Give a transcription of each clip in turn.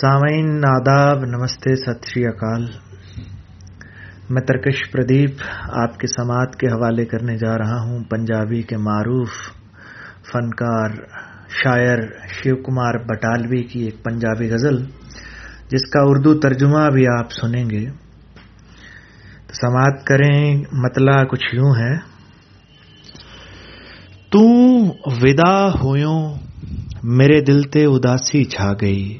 سامعین آداب نمستے ست شری اکال۔ میں ترکش پردیپ آپ کے سماعت کے حوالے کرنے جا رہا ہوں، پنجابی کے معروف فنکار، شاعر شیو کمار بٹالوی کی ایک پنجابی غزل، جس کا اردو ترجمہ بھی آپ سنیں گے۔ تو سماعت کریں، مطلع کچھ یوں ہے۔ تو ودا ہویوں میرے دل تے اداسی چھا گئی۔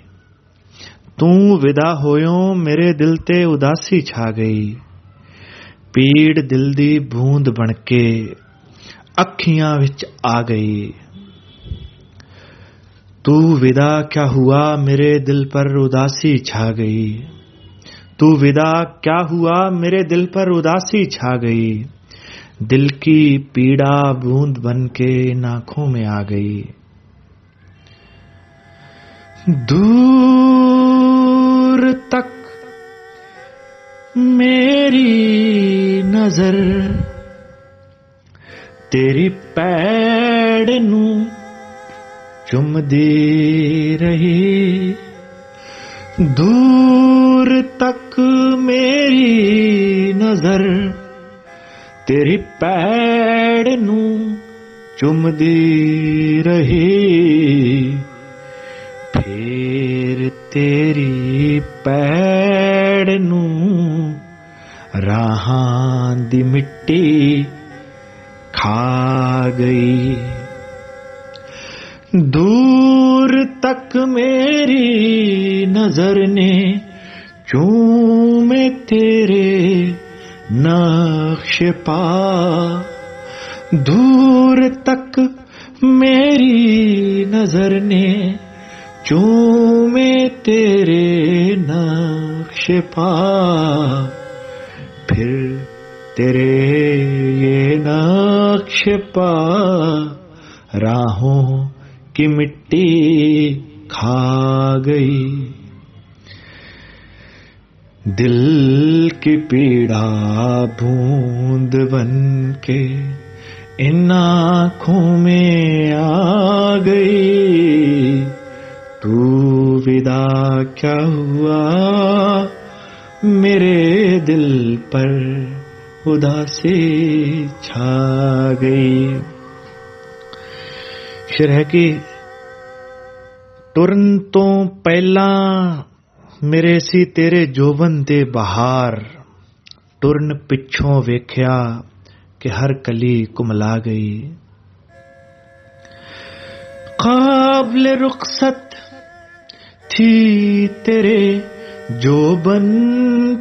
ودا ہویوں میرے دل تے اداسی چھا گئی پیڑ دل دی بوند بن کے اکھیاں وچ آ گئی تو ودا کیا ہوا میرے دل پر اداسی چھا گئی تو ودا کیا ہوا میرے دل پر اداسی چھا گئی دل کی پیڑا بوند بن کے ناکھوں میں آ گئی دور نظر تیری پیڑ نو چم دی رہی دور تک میری نظر تیری پیڑ نو چم دی رہی پھر تیری پیڑ نو راہاں دی مٹی کھا گئی دور تک میری نظر نے چومے تیرے نقش پا دور تک میری نظر نے چومے تیرے نقش پا پھر تیرے یہ نقش پا راہوں کی مٹی کھا گئی۔ دل کی پیڑا بوند بن کے ان آنکھوں میں آ گئی۔ تو ودا کیا ہوا؟ میرے دل پر اداسی چھا گئی۔ شرح کی ٹرن تو پہلا میرے سی تیرے جوبن دے بہار ٹرن پچھوں ویکھیا کہ ہر کلی کملا گئی۔ قابل رخصت تھی تیرے جو بن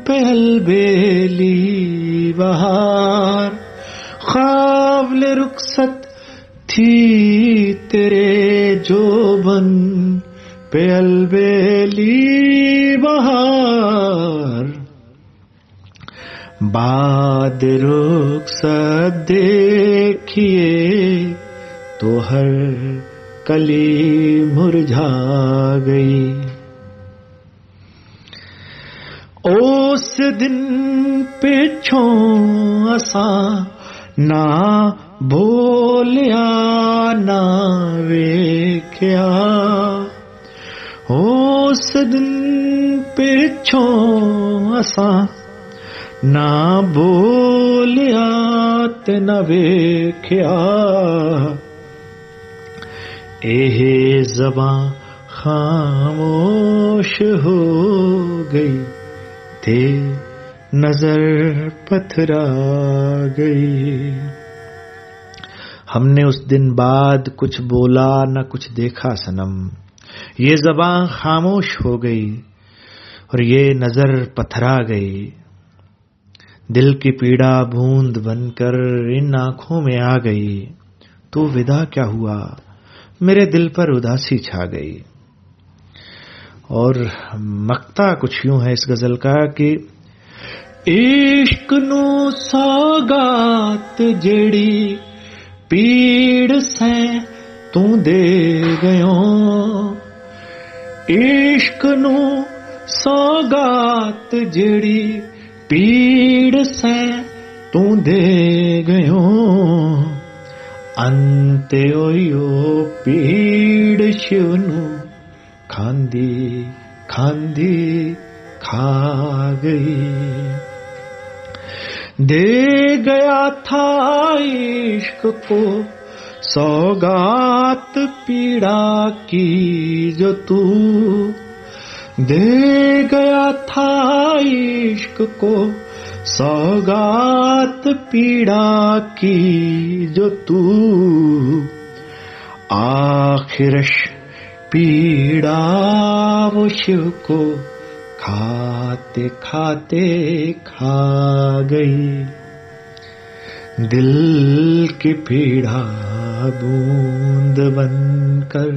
پہل بیلی بہار قابل رخصت تھی تیرے جو بن پہل بیلی بہار باد رخصت دیکھیے تو ہر کلی مرجھا گئی۔ اس دن پچھوں اسا نہ بولیا نہ ویکھیا۔ اس دن پچھوں اسا نہ بولیا تے نہ ویکھیا۔ اے زباں خاموش ہو گئی۔ تھے نظر پتھرا گئی ہم نے اس دن بعد کچھ بولا، نہ کچھ دیکھا سنم یہ زباں خاموش ہو گئی اور یہ نظر پتھرا گئی دل کی پیڑا بوند بن کر ان آنکھوں میں آ گئی تو ودا کیا ہوا؟ میرے دل پر اداسی چھا گئی۔ اور مکتا کچھ یوں ہے اس غزل کا کہ عشق نو سوگات جڑی پیڑ سے تو دے گیوں۔ عشق نو سوگات جڑی پیڑ سے تو دے گیوں۔ انتیو پیڑ شیو نو کھاندی کھاندی کھا گئی دے گیا تھا عشق کو سوگات پیڑا کی جو تو دے گیا تھا عشق کو سوگات پیڑا کی جو تو آخرش پیڑا اس کو کھاتے کھاتے کھا گئی۔ دل کی پیڑا بوند بن کر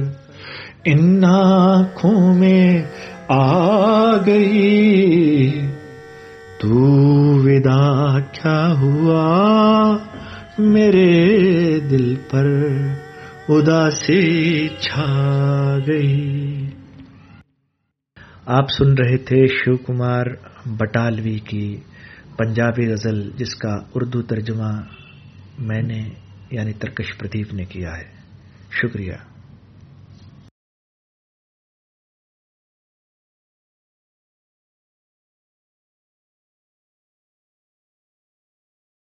ان آنکھوں میں آ گئی۔ تو ودا کیا ہوا میرے دل پر؟ اداسی چھا گئی۔ آپ سن رہے تھے شیو کمار بٹالوی کی پنجابی غزل، جس کا اردو ترجمہ میں نے یعنی ترکش پردیپ نے کیا ہے۔ شکریہ۔